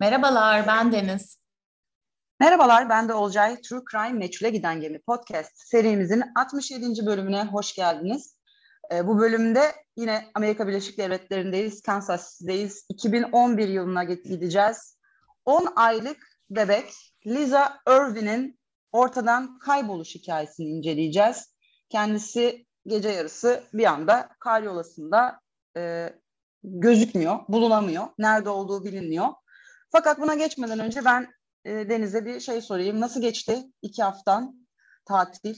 Merhabalar, ben Deniz. Merhabalar, ben de Olcay. True Crime Meçhule Giden Gemi podcast serimizin 67. bölümüne hoş geldiniz. Ee, bu bölümde yine Amerika Birleşik Devletleri'ndeyiz, Kansas City'deyiz. 2011 yılına gideceğiz. 10 aylık bebek Liza Irvin'in ortadan kayboluş hikayesini inceleyeceğiz. Kendisi gece yarısı bir anda karyolasında e, gözükmüyor, bulunamıyor. Nerede olduğu bilinmiyor. Fakat buna geçmeden önce ben e, Deniz'e bir şey sorayım. Nasıl geçti iki haftan tatil?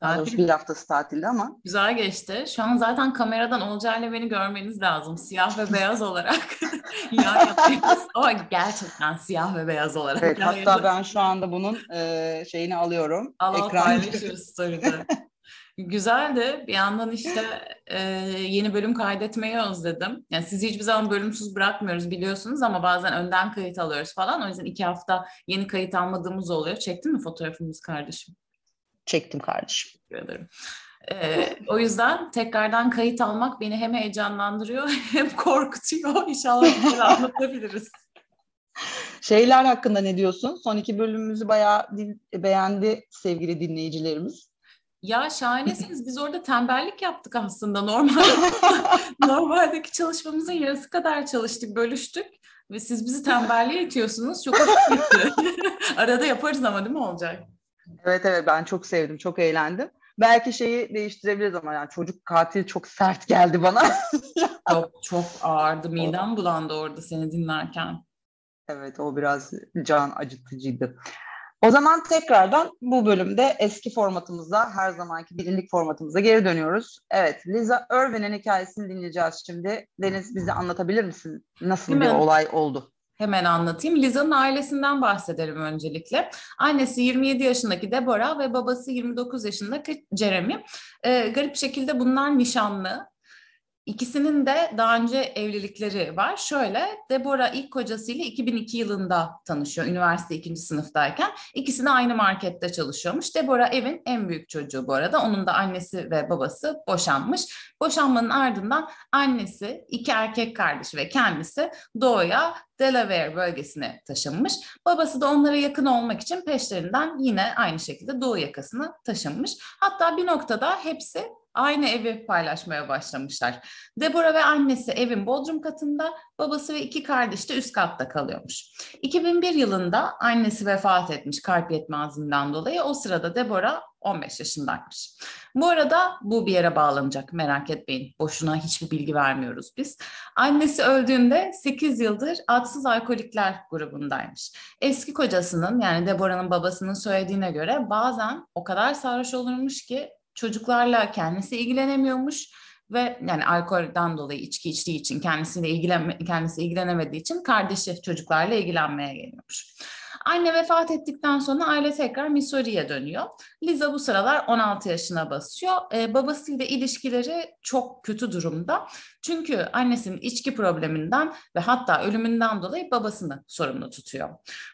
Tatil. Bir haftası tatilde ama. Güzel geçti. Şu an zaten kameradan Olcay'la beni görmeniz lazım. Siyah ve beyaz olarak. ya yapıyoruz. Ama gerçekten siyah ve beyaz olarak. Evet, hatta ben şu anda bunun e, şeyini alıyorum. Allah paylaşırız story'de. Güzeldi. Bir yandan işte e, yeni bölüm kaydetmeyi özledim. Yani sizi hiçbir zaman bölümsüz bırakmıyoruz biliyorsunuz ama bazen önden kayıt alıyoruz falan. O yüzden iki hafta yeni kayıt almadığımız oluyor. Çektin mi fotoğrafımız kardeşim? Çektim kardeşim. Teşekkür ederim. Ee, o yüzden tekrardan kayıt almak beni hem heyecanlandırıyor hem korkutuyor. İnşallah anlatabiliriz. Şeyler hakkında ne diyorsun? Son iki bölümümüzü bayağı din, beğendi sevgili dinleyicilerimiz. Ya şahanesiniz. Biz orada tembellik yaptık aslında. Normal normaldeki çalışmamızın yarısı kadar çalıştık, bölüştük ve siz bizi tembelliğe itiyorsunuz. Çok hoşuma Arada yaparız ama değil mi olacak? Evet evet ben çok sevdim, çok eğlendim. Belki şeyi değiştirebiliriz ama yani çocuk katil çok sert geldi bana. çok çok ağırdı. Midem bulandı orada seni dinlerken. Evet o biraz can acıtıcıydı. O zaman tekrardan bu bölümde eski formatımıza, her zamanki bilindik formatımıza geri dönüyoruz. Evet, Liza Irvin'in hikayesini dinleyeceğiz şimdi. Deniz bize anlatabilir misin? Nasıl Hemen. bir olay oldu? Hemen anlatayım. Liza'nın ailesinden bahsedelim öncelikle. Annesi 27 yaşındaki Deborah ve babası 29 yaşındaki Jeremy. Ee, garip şekilde bunlar nişanlı İkisinin de daha önce evlilikleri var. Şöyle, Deborah ilk kocasıyla 2002 yılında tanışıyor, üniversite ikinci sınıftayken. İkisi de aynı markette çalışıyormuş. Deborah evin en büyük çocuğu bu arada. Onun da annesi ve babası boşanmış. Boşanmanın ardından annesi, iki erkek kardeşi ve kendisi doğuya Delaware bölgesine taşınmış. Babası da onlara yakın olmak için peşlerinden yine aynı şekilde doğu yakasına taşınmış. Hatta bir noktada hepsi aynı evi paylaşmaya başlamışlar. Deborah ve annesi evin bodrum katında, babası ve iki kardeş de üst katta kalıyormuş. 2001 yılında annesi vefat etmiş kalp yetmezliğinden dolayı. O sırada Deborah 15 yaşındaymış. Bu arada bu bir yere bağlanacak merak etmeyin. Boşuna hiçbir bilgi vermiyoruz biz. Annesi öldüğünde 8 yıldır adsız alkolikler grubundaymış. Eski kocasının yani Deborah'ın babasının söylediğine göre bazen o kadar sarhoş olurmuş ki çocuklarla kendisi ilgilenemiyormuş ve yani alkolden dolayı içki içtiği için kendisiyle ilgilen kendisi ilgilenemediği için kardeşi çocuklarla ilgilenmeye geliyormuş. Anne vefat ettikten sonra aile tekrar Missouri'ye dönüyor. Liza bu sıralar 16 yaşına basıyor. Ee, babasıyla ilişkileri çok kötü durumda. Çünkü annesinin içki probleminden ve hatta ölümünden dolayı babasını sorumlu tutuyor.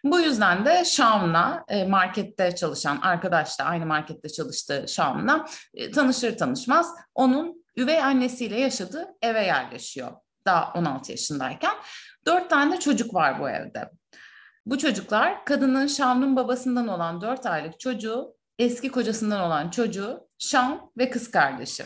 Bu yüzden de Shawn'la e, markette çalışan arkadaşla aynı markette çalıştığı Shawn'la e, tanışır tanışmaz onun üvey annesiyle yaşadığı eve yerleşiyor. Daha 16 yaşındayken. Dört tane çocuk var bu evde. Bu çocuklar kadının Şam'ın babasından olan 4 aylık çocuğu, eski kocasından olan çocuğu, Şam ve kız kardeşi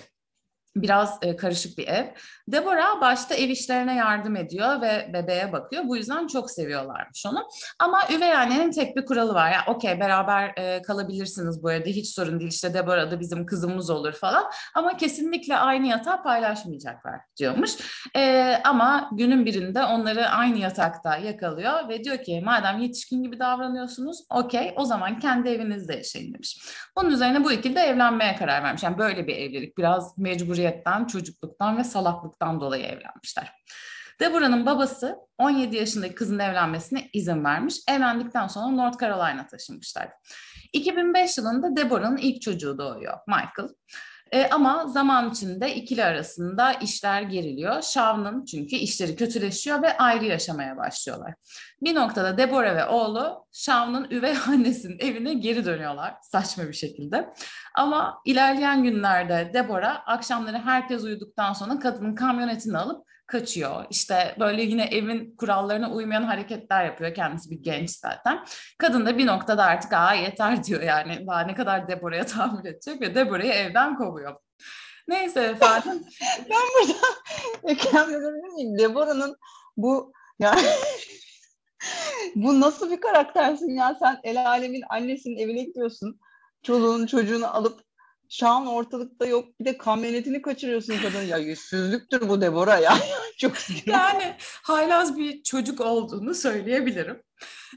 biraz e, karışık bir ev. Deborah başta ev işlerine yardım ediyor ve bebeğe bakıyor. Bu yüzden çok seviyorlarmış onu. Ama üvey annenin tek bir kuralı var. Ya yani, okey beraber e, kalabilirsiniz bu evde hiç sorun değil. İşte Deborah da bizim kızımız olur falan. Ama kesinlikle aynı yatağı paylaşmayacaklar diyormuş. E, ama günün birinde onları aynı yatakta yakalıyor ve diyor ki madem yetişkin gibi davranıyorsunuz okey o zaman kendi evinizde yaşayın demiş. Bunun üzerine bu ikili de evlenmeye karar vermiş. Yani böyle bir evlilik biraz mecbur mecburiyetten, çocukluktan ve salaklıktan dolayı evlenmişler. Deborah'nın babası 17 yaşındaki kızın evlenmesine izin vermiş. Evlendikten sonra North Carolina taşınmışlar. 2005 yılında Deborah'ın ilk çocuğu doğuyor, Michael. E, ama zaman içinde ikili arasında işler geriliyor. Shaw'nın çünkü işleri kötüleşiyor ve ayrı yaşamaya başlıyorlar. Bir noktada Deborah ve oğlu Shaw'nın üvey annesinin evine geri dönüyorlar saçma bir şekilde. Ama ilerleyen günlerde Deborah akşamları herkes uyuduktan sonra kadının kamyonetini alıp kaçıyor. İşte böyle yine evin kurallarına uymayan hareketler yapıyor. Kendisi bir genç zaten. Kadın da bir noktada artık aa yeter diyor yani. Daha ne kadar Deborah'ya tahammül edecek ve Deborah'ı evden kovuyor. Neyse efendim. ben burada eklemleyebilir miyim? Deborah'ın bu yani bu nasıl bir karaktersin ya? Sen el alemin annesinin evine gidiyorsun. Çoluğun çocuğunu alıp Şan ortalıkta yok. Bir de kamyonetini kaçırıyorsun kadın. Ya yüzsüzlüktür bu Deborah ya. Çok Yani haylaz bir çocuk olduğunu söyleyebilirim.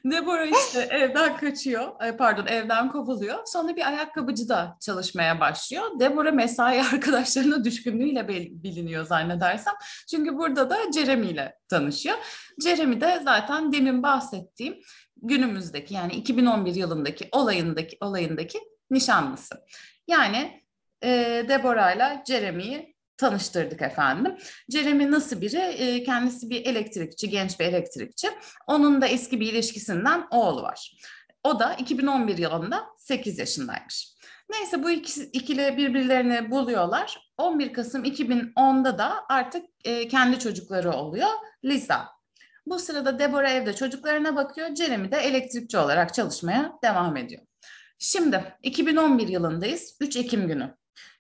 Deborah işte evden kaçıyor, pardon evden kovuluyor. Sonra bir ayakkabıcıda çalışmaya başlıyor. Deborah mesai arkadaşlarına düşkünlüğüyle biliniyor zannedersem. Çünkü burada da Jeremy ile tanışıyor. Jeremy de zaten demin bahsettiğim günümüzdeki yani 2011 yılındaki olayındaki olayındaki nişanlısı. Yani e, Deborah ile Jeremy'yi tanıştırdık efendim. Jeremy nasıl biri? E, kendisi bir elektrikçi, genç bir elektrikçi. Onun da eski bir ilişkisinden oğlu var. O da 2011 yılında 8 yaşındaymış. Neyse bu ikisi, ikili birbirlerini buluyorlar. 11 Kasım 2010'da da artık e, kendi çocukları oluyor. Lisa. Bu sırada Deborah evde çocuklarına bakıyor. Jeremy de elektrikçi olarak çalışmaya devam ediyor. Şimdi 2011 yılındayız. 3 Ekim günü.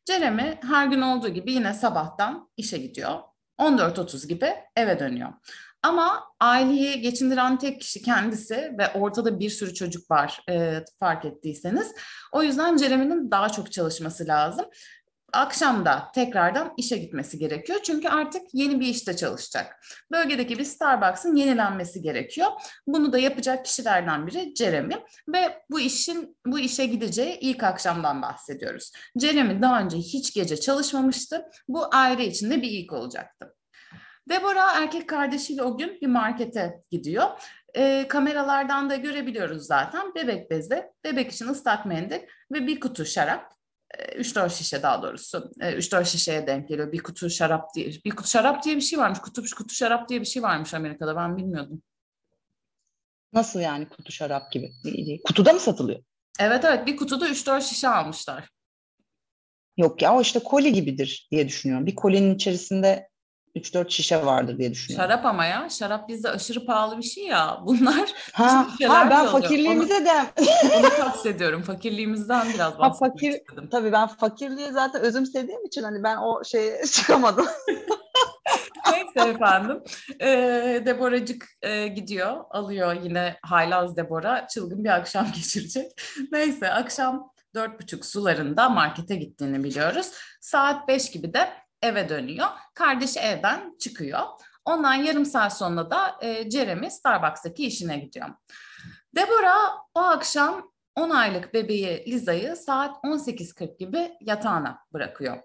Jeremy her gün olduğu gibi yine sabahtan işe gidiyor. 14.30 gibi eve dönüyor. Ama aileyi geçindiren tek kişi kendisi ve ortada bir sürü çocuk var e, fark ettiyseniz. O yüzden Jeremy'nin daha çok çalışması lazım akşam da tekrardan işe gitmesi gerekiyor. Çünkü artık yeni bir işte çalışacak. Bölgedeki bir Starbucks'ın yenilenmesi gerekiyor. Bunu da yapacak kişilerden biri Jeremy ve bu işin bu işe gideceği ilk akşamdan bahsediyoruz. Jeremy daha önce hiç gece çalışmamıştı. Bu aile için de bir ilk olacaktı. Deborah erkek kardeşiyle o gün bir markete gidiyor. E, kameralardan da görebiliyoruz zaten. Bebek bezi, bebek için ıslak mendil ve bir kutu şarap. 3-4 şişe daha doğrusu. 3-4 şişeye denk geliyor. Bir kutu şarap diye. Bir kutu şarap diye bir şey varmış. Kutu, kutu şarap diye bir şey varmış Amerika'da. Ben bilmiyordum. Nasıl yani kutu şarap gibi? Kutuda mı satılıyor? Evet evet. Bir kutuda 3-4 şişe almışlar. Yok ya o işte koli gibidir diye düşünüyorum. Bir kolinin içerisinde 3-4 şişe vardır diye düşünüyorum. Şarap ama ya. Şarap bizde aşırı pahalı bir şey ya. Bunlar ha, ha ben fakirliğimize onu, de onu kastediyorum. Fakirliğimizden biraz bahsetmek ha, fakir, istedim. Tabii ben fakirliği zaten özümsediğim için hani ben o şeye çıkamadım. Neyse efendim. Ee, Deboracık e, gidiyor. Alıyor yine haylaz Debora. Çılgın bir akşam geçirecek. Neyse akşam dört buçuk sularında markete gittiğini biliyoruz. Saat beş gibi de eve dönüyor. Kardeşi evden çıkıyor. Ondan yarım saat sonra da e, Jeremy Starbucks'taki işine gidiyor. Deborah o akşam 10 aylık bebeği Liza'yı saat 18.40 gibi yatağına bırakıyor.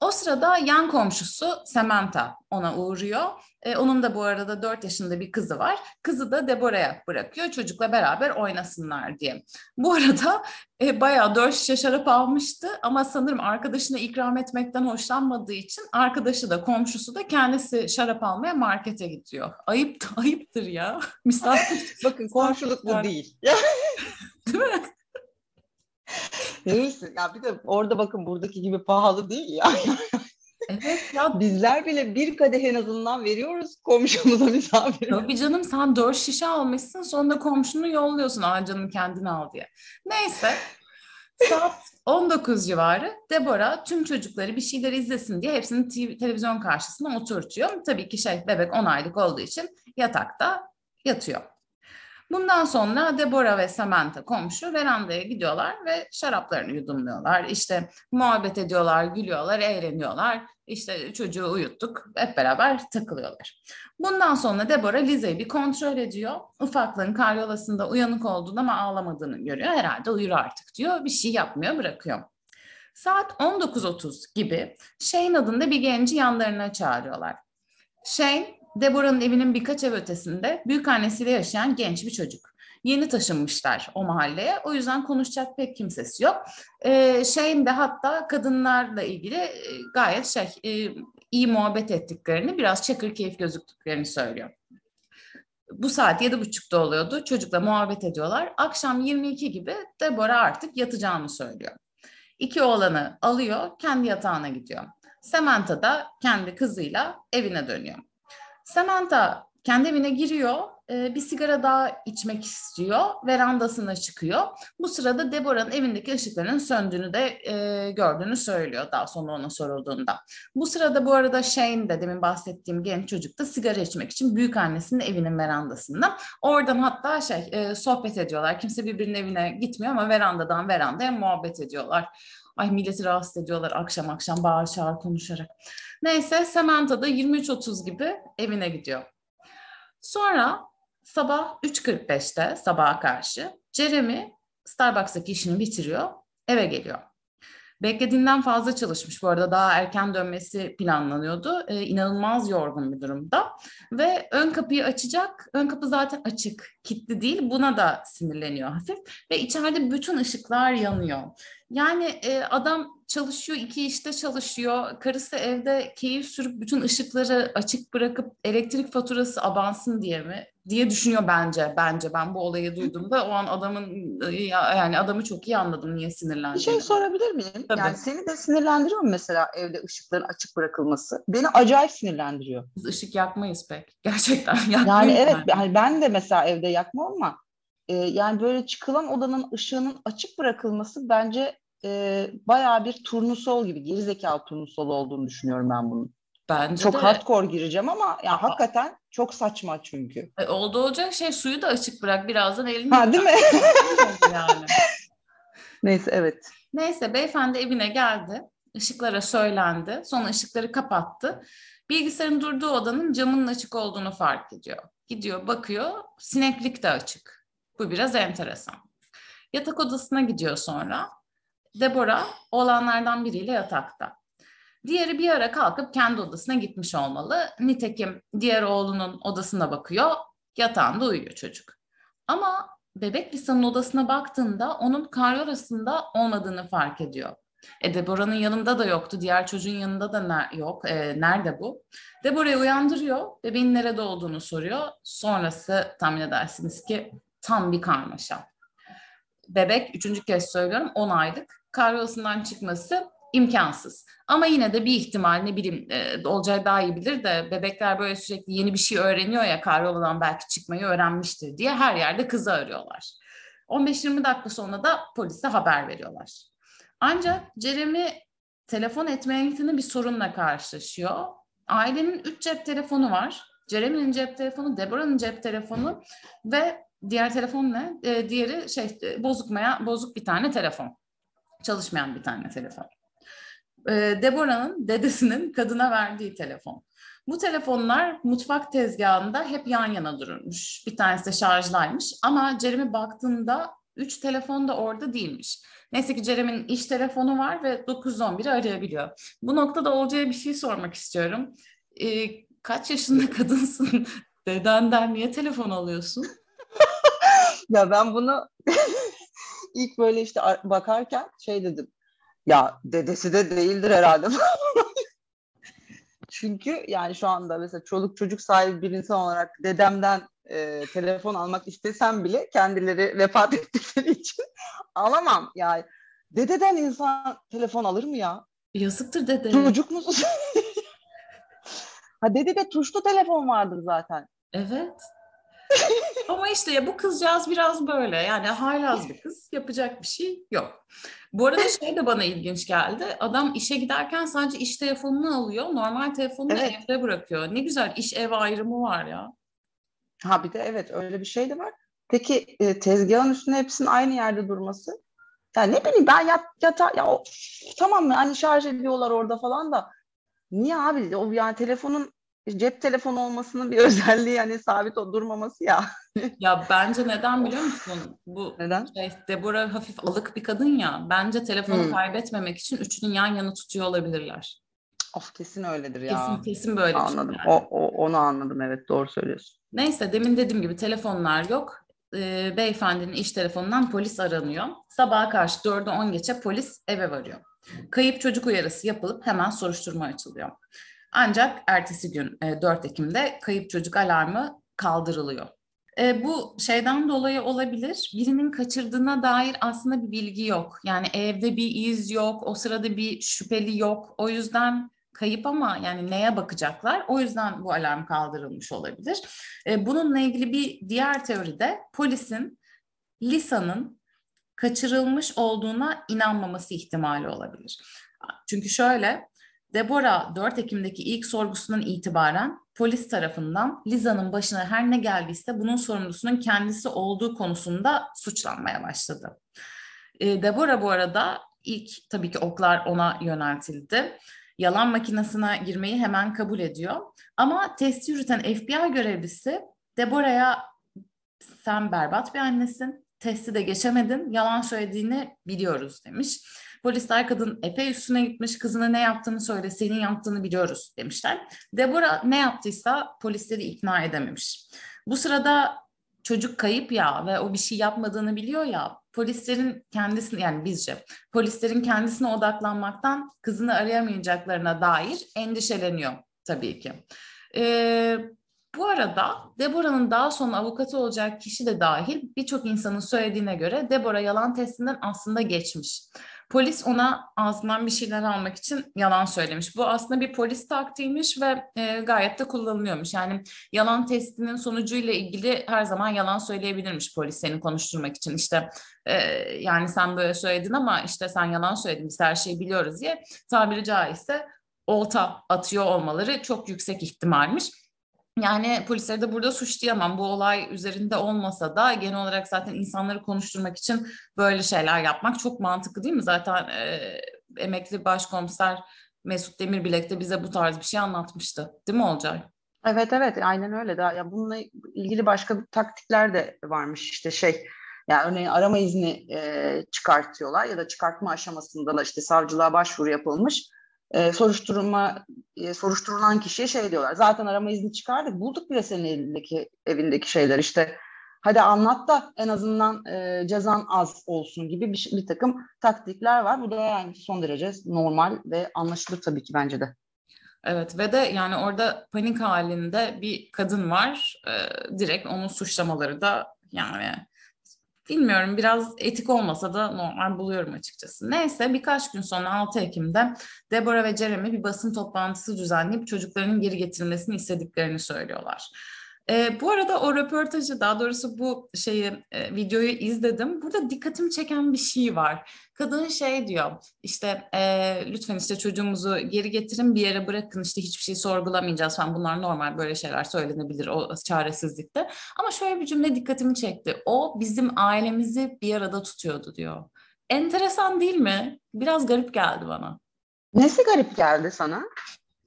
O sırada yan komşusu Samantha ona uğruyor. Ee, onun da bu arada 4 yaşında bir kızı var. Kızı da Deborah'ya bırakıyor çocukla beraber oynasınlar diye. Bu arada e, bayağı 4 şişe şarap almıştı ama sanırım arkadaşına ikram etmekten hoşlanmadığı için arkadaşı da komşusu da kendisi şarap almaya markete gidiyor. Ayıp ayıptır ya. Misafir. Bakın komşuluk bu değil. değil mi? Neyse ya bir de orada bakın buradaki gibi pahalı değil ya. Evet ya. Bizler bile bir kadeh en azından veriyoruz komşumuza misafir. Tabii canım sen dört şişe almışsın sonra komşunu yolluyorsun. Aa canım kendini al diye. Neyse. Saat 19 civarı Deborah tüm çocukları bir şeyler izlesin diye hepsini TV, televizyon karşısına oturtuyor. Tabii ki şey bebek 10 aylık olduğu için yatakta yatıyor. Bundan sonra Deborah ve Samantha komşu verandaya gidiyorlar ve şaraplarını yudumluyorlar. İşte muhabbet ediyorlar, gülüyorlar, eğleniyorlar. İşte çocuğu uyuttuk, hep beraber takılıyorlar. Bundan sonra Deborah Liza'yı bir kontrol ediyor. Ufaklığın karyolasında uyanık olduğunu ama ağlamadığını görüyor. Herhalde uyur artık diyor. Bir şey yapmıyor, bırakıyor. Saat 19.30 gibi Shane adında bir genci yanlarına çağırıyorlar. Shane Deborah'ın evinin birkaç ev ötesinde büyük annesiyle yaşayan genç bir çocuk. Yeni taşınmışlar o mahalleye. O yüzden konuşacak pek kimsesi yok. Ee, şeyin de hatta kadınlarla ilgili e, gayet şey e, iyi muhabbet ettiklerini, biraz çakır keyif gözüktüklerini söylüyor. Bu saat yedi buçukta oluyordu. Çocukla muhabbet ediyorlar. Akşam 22 gibi Deborah artık yatacağını söylüyor. İki oğlanı alıyor, kendi yatağına gidiyor. Samantha da kendi kızıyla evine dönüyor. Samantha kendi evine giriyor, e, bir sigara daha içmek istiyor, verandasına çıkıyor. Bu sırada Deborah'ın evindeki ışıkların söndüğünü de e, gördüğünü söylüyor daha sonra ona sorulduğunda. Bu sırada bu arada Shane de demin bahsettiğim genç çocuk da sigara içmek için büyük annesinin evinin verandasında. Oradan hatta şey e, sohbet ediyorlar. Kimse birbirinin evine gitmiyor ama verandadan verandaya muhabbet ediyorlar. Ay milleti rahatsız ediyorlar akşam akşam bağır çağır konuşarak. Neyse Samantha da 23.30 gibi evine gidiyor. Sonra sabah 3.45'te sabaha karşı Jeremy Starbucks'taki işini bitiriyor, eve geliyor. Beklediğinden fazla çalışmış bu arada daha erken dönmesi planlanıyordu. Ee, inanılmaz yorgun bir durumda ve ön kapıyı açacak. Ön kapı zaten açık, kilitli değil. Buna da sinirleniyor hafif ve içeride bütün ışıklar yanıyor. Yani e, adam çalışıyor, iki işte çalışıyor. Karısı evde keyif sürüp bütün ışıkları açık bırakıp elektrik faturası abansın diye mi? diye düşünüyor bence. Bence ben bu olayı duyduğumda o an adamın yani adamı çok iyi anladım niye sinirlendiğini. Bir şey sorabilir miyim? Tabii. Yani seni de sinirlendiriyor mu mesela evde ışıkların açık bırakılması? Beni acayip sinirlendiriyor. Biz ışık yakmayız pek. Gerçekten yakmayız. Yani evet yani ben de mesela evde yakmam ama e, yani böyle çıkılan odanın ışığının açık bırakılması bence e, bayağı bir turnusol gibi gerizekalı turnusol olduğunu düşünüyorum ben bunun. Bence çok de. hardcore gireceğim ama ya hakikaten çok saçma çünkü. E, oldu olacak şey suyu da açık bırak birazdan elini. Ha değil mi? yani. Neyse evet. Neyse beyefendi evine geldi. Işıklara söylendi. Sonra ışıkları kapattı. Bilgisayarın durduğu odanın camının açık olduğunu fark ediyor. Gidiyor bakıyor sineklik de açık. Bu biraz enteresan. Yatak odasına gidiyor sonra. Deborah oğlanlardan biriyle yatakta. Diğeri bir ara kalkıp kendi odasına gitmiş olmalı. Nitekim diğer oğlunun odasına bakıyor, yatağında uyuyor çocuk. Ama bebek Lisa'nın odasına baktığında onun karyolasında olmadığını fark ediyor. E Deborah'ın yanında da yoktu, diğer çocuğun yanında da ner- yok. E, nerede bu? Deborah'ı uyandırıyor, bebeğin nerede olduğunu soruyor. Sonrası tahmin edersiniz ki tam bir karmaşa. Bebek, üçüncü kez söylüyorum, 10 aylık. Karyolasından çıkması imkansız. Ama yine de bir ihtimal ne bileyim e, olacağı daha iyi bilir de bebekler böyle sürekli yeni bir şey öğreniyor ya karyoladan belki çıkmayı öğrenmiştir diye her yerde kızı arıyorlar. 15-20 dakika sonra da polise haber veriyorlar. Ancak Jeremy telefon etme niyetinde bir sorunla karşılaşıyor. Ailenin üç cep telefonu var. Jeremy'nin cep telefonu, Deborah'ın cep telefonu ve diğer telefon ne? E, diğeri şey bozukmaya bozuk bir tane telefon. Çalışmayan bir tane telefon e, Deborah'ın dedesinin kadına verdiği telefon. Bu telefonlar mutfak tezgahında hep yan yana dururmuş. Bir tanesi de şarjlaymış ama Jeremy baktığında üç telefon da orada değilmiş. Neyse ki Jeremy'nin iş telefonu var ve 911'i arayabiliyor. Bu noktada Olcay'a bir şey sormak istiyorum. E, kaç yaşında kadınsın? Dedenden niye telefon alıyorsun? ya ben bunu ilk böyle işte bakarken şey dedim ya dedesi de değildir herhalde. Çünkü yani şu anda mesela çoluk çocuk sahibi bir insan olarak dedemden e, telefon almak istesem bile kendileri vefat ettikleri için alamam. Yani dededen insan telefon alır mı ya? Yazıktır dede. Çocuk musun? ha dedede tuşlu telefon vardır zaten. Evet. Ama işte ya bu kızcağız biraz böyle yani haylaz bir kız yapacak bir şey yok. Bu arada şey de bana ilginç geldi. Adam işe giderken sadece iş telefonunu alıyor. Normal telefonunu evet. evde bırakıyor. Ne güzel iş ev ayrımı var ya. Ha bir de evet öyle bir şey de var. Peki e, tezgahın üstünde hepsinin aynı yerde durması? Ya ne bileyim ben yat, yata ya o, tamam mı hani şarj ediyorlar orada falan da niye abi o yani telefonun cep telefonu olmasının bir özelliği yani sabit durmaması ya. ya bence neden biliyor musun? Bu neden? Şey, Deborah hafif alık bir kadın ya. Bence telefonu hmm. kaybetmemek için üçünün yan yana tutuyor olabilirler. Of kesin öyledir ya. Kesin kesin böyle. Anladım. Yani. O, o, onu anladım evet doğru söylüyorsun. Neyse demin dediğim gibi telefonlar yok. Ee, beyefendinin iş telefonundan polis aranıyor. Sabaha karşı 4'e 10 geçe polis eve varıyor. Kayıp çocuk uyarısı yapılıp hemen soruşturma açılıyor. Ancak ertesi gün 4 e, Ekim'de kayıp çocuk alarmı kaldırılıyor. E, bu şeyden dolayı olabilir. Birinin kaçırdığına dair aslında bir bilgi yok. Yani evde bir iz yok, o sırada bir şüpheli yok. O yüzden kayıp ama yani neye bakacaklar? O yüzden bu alarm kaldırılmış olabilir. E, bununla ilgili bir diğer teori de polisin Lisa'nın kaçırılmış olduğuna inanmaması ihtimali olabilir. Çünkü şöyle Deborah 4 Ekim'deki ilk sorgusundan itibaren polis tarafından Liza'nın başına her ne geldiyse bunun sorumlusunun kendisi olduğu konusunda suçlanmaya başladı. E, Deborah bu arada ilk tabii ki oklar ona yöneltildi. Yalan makinesine girmeyi hemen kabul ediyor. Ama testi yürüten FBI görevlisi Deborah'a sen berbat bir annesin, testi de geçemedin, yalan söylediğini biliyoruz demiş. Polisler kadın epey üstüne gitmiş, kızına ne yaptığını söyle, senin yaptığını biliyoruz demişler. Deborah ne yaptıysa polisleri ikna edememiş. Bu sırada çocuk kayıp ya ve o bir şey yapmadığını biliyor ya polislerin kendisini yani bizce polislerin kendisine odaklanmaktan kızını arayamayacaklarına dair endişeleniyor tabii ki. Ee, bu arada Deborah'ın daha sonra avukatı olacak kişi de dahil birçok insanın söylediğine göre Deborah yalan testinden aslında geçmiş. Polis ona ağzından bir şeyler almak için yalan söylemiş. Bu aslında bir polis taktiğiymiş ve e, gayet de kullanılıyormuş. Yani yalan testinin sonucuyla ilgili her zaman yalan söyleyebilirmiş polis seni konuşturmak için. İşte e, yani sen böyle söyledin ama işte sen yalan söyledin biz her şeyi biliyoruz diye tabiri caizse olta atıyor olmaları çok yüksek ihtimalmiş. Yani polisleri de burada suçlayamam. Bu olay üzerinde olmasa da genel olarak zaten insanları konuşturmak için böyle şeyler yapmak çok mantıklı değil mi? Zaten e, emekli başkomiser Mesut Demirbilek de bize bu tarz bir şey anlatmıştı. Değil mi Olcay? Evet evet aynen öyle. Daha, ya bununla ilgili başka taktikler de varmış işte şey yani örneğin arama izni e, çıkartıyorlar ya da çıkartma aşamasında da işte savcılığa başvuru yapılmış e, soruşturma e, soruşturulan kişiye şey diyorlar. Zaten arama izni çıkardık. Bulduk bile senin elindeki evindeki şeyler. İşte hadi anlat da en azından e, cezan az olsun gibi bir, bir takım taktikler var. Bu da yani son derece normal ve anlaşılır tabii ki bence de. Evet ve de yani orada panik halinde bir kadın var. E, direkt onun suçlamaları da yani bilmiyorum biraz etik olmasa da normal buluyorum açıkçası. Neyse birkaç gün sonra 6 Ekim'de Deborah ve Jeremy bir basın toplantısı düzenleyip çocuklarının geri getirilmesini istediklerini söylüyorlar. E, bu arada o röportajı daha doğrusu bu şeyi e, videoyu izledim. Burada dikkatimi çeken bir şey var. Kadın şey diyor işte e, lütfen işte çocuğumuzu geri getirin bir yere bırakın işte hiçbir şey sorgulamayacağız falan bunlar normal böyle şeyler söylenebilir o çaresizlikte. Ama şöyle bir cümle dikkatimi çekti. O bizim ailemizi bir arada tutuyordu diyor. Enteresan değil mi? Biraz garip geldi bana. Nesi garip geldi sana?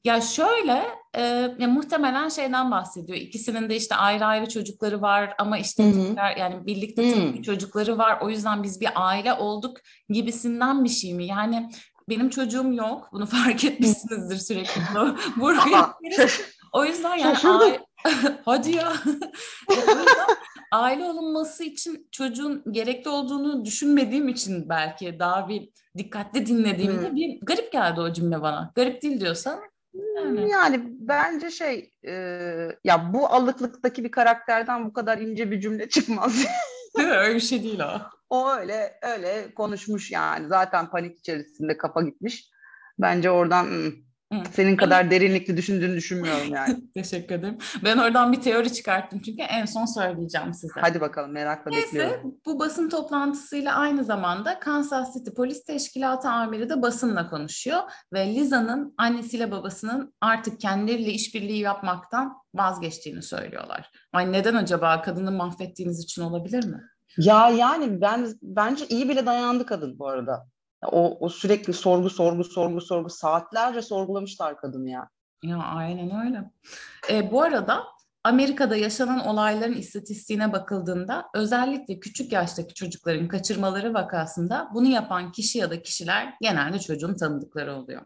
Ya şöyle e, ya muhtemelen şeyden bahsediyor. İkisinin de işte ayrı ayrı çocukları var ama işte tekrar, yani birlikte Hı-hı. çocukları var. O yüzden biz bir aile olduk gibisinden bir şey mi? Yani benim çocuğum yok. Bunu fark etmişsinizdir sürekli. Buraya o yüzden yani aile... hadi ya. aile olunması için çocuğun gerekli olduğunu düşünmediğim için belki daha bir dikkatli dinlediğimde hmm. bir garip geldi o cümle bana. Garip değil diyorsan yani. yani bence şey e, ya bu alıklıktaki bir karakterden bu kadar ince bir cümle çıkmaz. öyle bir şey değil o. O öyle öyle konuşmuş yani zaten panik içerisinde kafa gitmiş. Bence oradan hmm, senin kadar derinlikli düşündüğünü düşünmüyorum yani. Teşekkür ederim. Ben oradan bir teori çıkarttım çünkü en son söyleyeceğim size. Hadi bakalım merakla Neyse, bekliyorum. bu basın toplantısıyla aynı zamanda Kansas City Polis Teşkilatı amiri de basınla konuşuyor ve Liza'nın annesiyle babasının artık kendileriyle işbirliği yapmaktan vazgeçtiğini söylüyorlar. Ay neden acaba kadını mahvettiğiniz için olabilir mi? Ya yani ben bence iyi bile dayandı kadın bu arada. O, o sürekli sorgu sorgu sorgu sorgu saatlerce sorgulamışlar kadını ya. Ya aynen öyle. E, bu arada Amerika'da yaşanan olayların istatistiğine bakıldığında özellikle küçük yaştaki çocukların kaçırmaları vakasında bunu yapan kişi ya da kişiler genelde çocuğun tanıdıkları oluyor.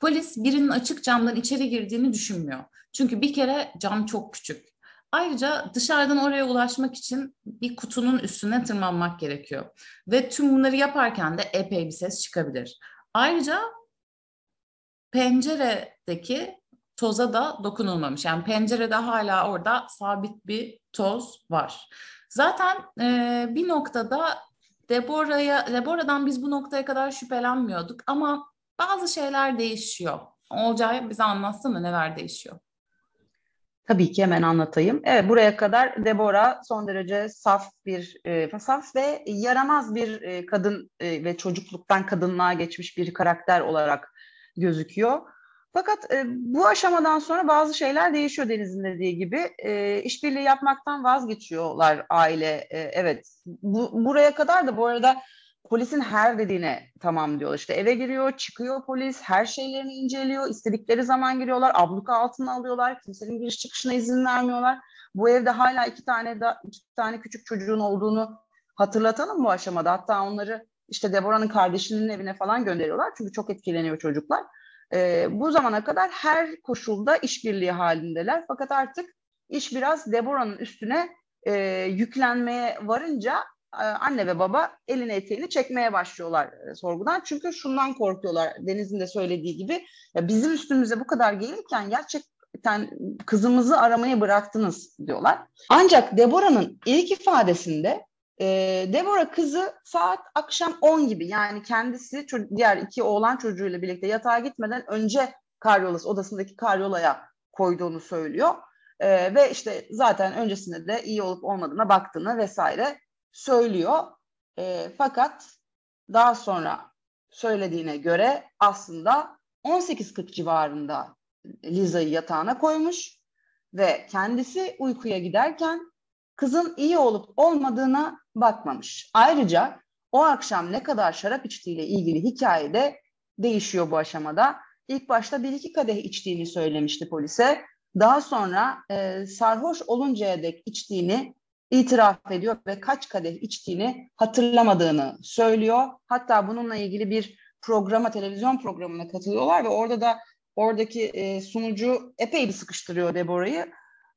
Polis birinin açık camdan içeri girdiğini düşünmüyor. Çünkü bir kere cam çok küçük. Ayrıca dışarıdan oraya ulaşmak için bir kutunun üstüne tırmanmak gerekiyor. Ve tüm bunları yaparken de epey bir ses çıkabilir. Ayrıca penceredeki toza da dokunulmamış. Yani pencerede hala orada sabit bir toz var. Zaten e, bir noktada Deborah'ya, Deborah'dan biz bu noktaya kadar şüphelenmiyorduk ama bazı şeyler değişiyor. Olcay bize anlatsana neler değişiyor. Tabii ki hemen anlatayım. Evet buraya kadar Deborah son derece saf bir e, saf ve yaramaz bir e, kadın e, ve çocukluktan kadınlığa geçmiş bir karakter olarak gözüküyor. Fakat e, bu aşamadan sonra bazı şeyler değişiyor Deniz'in dediği gibi. E, işbirliği yapmaktan vazgeçiyorlar aile. E, evet bu, buraya kadar da bu arada polisin her dediğine tamam diyor. İşte eve giriyor, çıkıyor polis, her şeylerini inceliyor, istedikleri zaman giriyorlar, abluka altına alıyorlar, kimsenin giriş çıkışına izin vermiyorlar. Bu evde hala iki tane da iki tane küçük çocuğun olduğunu hatırlatalım bu aşamada. Hatta onları işte Deborah'nın kardeşinin evine falan gönderiyorlar çünkü çok etkileniyor çocuklar. Ee, bu zamana kadar her koşulda işbirliği halindeler. Fakat artık iş biraz Deborah'ın üstüne e, yüklenmeye varınca anne ve baba elini eteğini çekmeye başlıyorlar e, sorgudan. Çünkü şundan korkuyorlar Deniz'in de söylediği gibi ya bizim üstümüze bu kadar gelirken gerçekten kızımızı aramayı bıraktınız diyorlar. Ancak Deborah'nın ilk ifadesinde e, Deborah kızı saat akşam 10 gibi yani kendisi diğer iki oğlan çocuğuyla birlikte yatağa gitmeden önce karyolası odasındaki karyolaya koyduğunu söylüyor. E, ve işte zaten öncesinde de iyi olup olmadığına baktığını vesaire söylüyor. E, fakat daha sonra söylediğine göre aslında 18.40 civarında Liza'yı yatağına koymuş ve kendisi uykuya giderken kızın iyi olup olmadığına bakmamış. Ayrıca o akşam ne kadar şarap içtiğiyle ilgili hikayede değişiyor bu aşamada. İlk başta bir iki kadeh içtiğini söylemişti polise. Daha sonra e, sarhoş oluncaya dek içtiğini itiraf ediyor ve kaç kadeh içtiğini hatırlamadığını söylüyor. Hatta bununla ilgili bir programa, televizyon programına katılıyorlar ve orada da oradaki e, sunucu epey bir sıkıştırıyor Deborah'yı.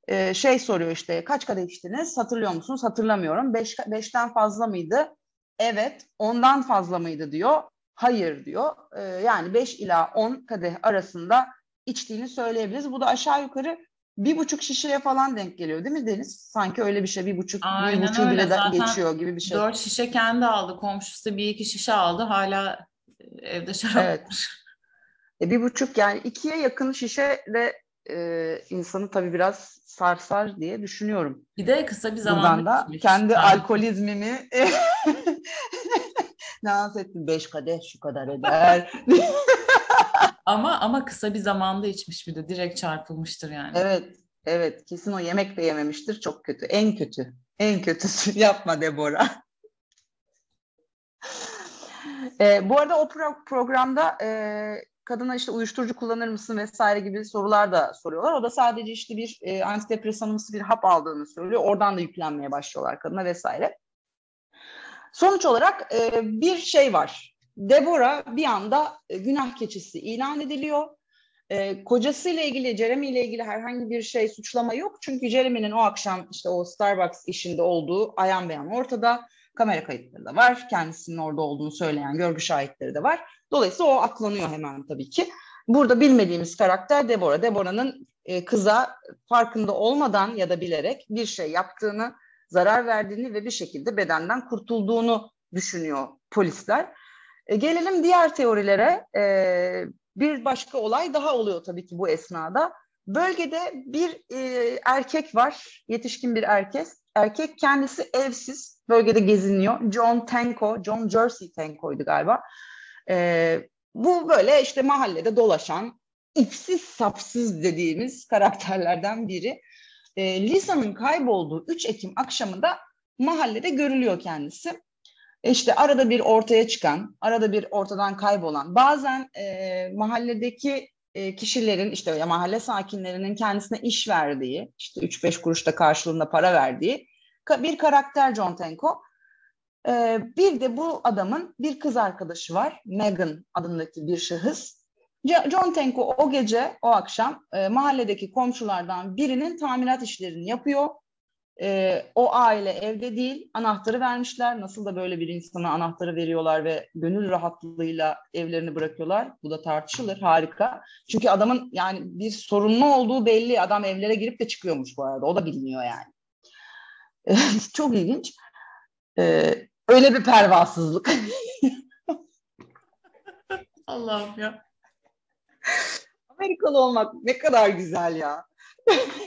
E, şey soruyor işte kaç kadeh içtiniz hatırlıyor musunuz? Hatırlamıyorum. Beş, beşten fazla mıydı? Evet. Ondan fazla mıydı diyor. Hayır diyor. E, yani beş ila on kadeh arasında içtiğini söyleyebiliriz. Bu da aşağı yukarı bir buçuk şişeye falan denk geliyor değil mi Deniz? Sanki öyle bir şey bir buçuk Aynen bir buçuk bile Zaten geçiyor gibi bir şey. Dört şişe kendi aldı komşusu bir iki şişe aldı hala evde şarap evet. E, bir buçuk yani ikiye yakın şişe de e, insanı tabii biraz sarsar diye düşünüyorum. Bir de kısa bir zamanda da kendi yani. alkolizmimi dans ettim. Beş kadeh şu kadar eder. Ama ama kısa bir zamanda içmiş bir de direkt çarpılmıştır yani. Evet. Evet. Kesin o yemek de yememiştir. Çok kötü. En kötü. En kötüsü. Yapma Deborah. e, bu arada o pro- programda e, kadına işte uyuşturucu kullanır mısın vesaire gibi sorular da soruyorlar. O da sadece işte bir e, antidepresanımsı bir hap aldığını söylüyor. Oradan da yüklenmeye başlıyorlar kadına vesaire. Sonuç olarak e, bir şey var. Deborah bir anda e, günah keçisi ilan ediliyor. E, kocasıyla ilgili, Jeremy ile ilgili herhangi bir şey suçlama yok. Çünkü Jeremy'nin o akşam işte o Starbucks işinde olduğu ayan beyan ortada. Kamera kayıtları da var. Kendisinin orada olduğunu söyleyen görgü şahitleri de var. Dolayısıyla o aklanıyor hemen tabii ki. Burada bilmediğimiz karakter Deborah. Deborah'ın e, kıza farkında olmadan ya da bilerek bir şey yaptığını, zarar verdiğini ve bir şekilde bedenden kurtulduğunu düşünüyor polisler. E, gelelim diğer teorilere. E, bir başka olay daha oluyor tabii ki bu esnada. Bölgede bir e, erkek var, yetişkin bir erkek. Erkek kendisi evsiz, bölgede geziniyor. John Tanko, John Jersey Tanko'ydu galiba. E, bu böyle işte mahallede dolaşan, ipsiz sapsız dediğimiz karakterlerden biri. E, Lisa'nın kaybolduğu 3 Ekim akşamında mahallede görülüyor kendisi. İşte arada bir ortaya çıkan, arada bir ortadan kaybolan, bazen e, mahalledeki e, kişilerin işte ya mahalle sakinlerinin kendisine iş verdiği, işte 3-5 kuruşta karşılığında para verdiği bir karakter John Tenko. E, bir de bu adamın bir kız arkadaşı var, Megan adındaki bir şahıs. John Tenko o gece, o akşam e, mahalledeki komşulardan birinin tamirat işlerini yapıyor e, o aile evde değil, anahtarı vermişler. Nasıl da böyle bir insana anahtarı veriyorlar ve gönül rahatlığıyla evlerini bırakıyorlar. Bu da tartışılır, harika. Çünkü adamın yani bir sorunlu olduğu belli. Adam evlere girip de çıkıyormuş bu arada. O da biliniyor yani. Çok ilginç. Ee, öyle bir pervasızlık. Allah'ım ya. Amerikalı olmak ne kadar güzel ya.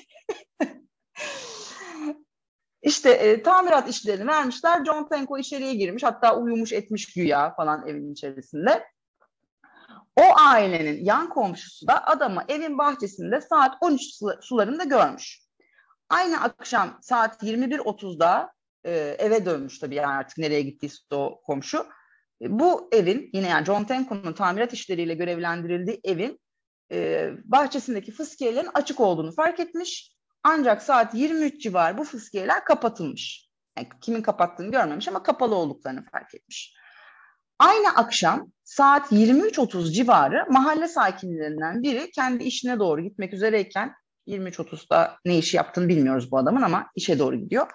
İşte e, tamirat işlerini vermişler. John Tenko içeriye girmiş. Hatta uyumuş etmiş güya falan evin içerisinde. O ailenin yan komşusu da adamı evin bahçesinde saat 13 sularında görmüş. Aynı akşam saat 21.30'da e, eve dönmüş tabii yani artık nereye gittiyse o komşu. E, bu evin yine yani John Tenko'nun tamirat işleriyle görevlendirildiği evin e, bahçesindeki fıskiyelerin açık olduğunu fark etmiş. Ancak saat 23 civarı bu fıskiyeler kapatılmış. Yani kimin kapattığını görmemiş ama kapalı olduklarını fark etmiş. Aynı akşam saat 23.30 civarı mahalle sakinlerinden biri kendi işine doğru gitmek üzereyken 23.30'da ne işi yaptığını bilmiyoruz bu adamın ama işe doğru gidiyor.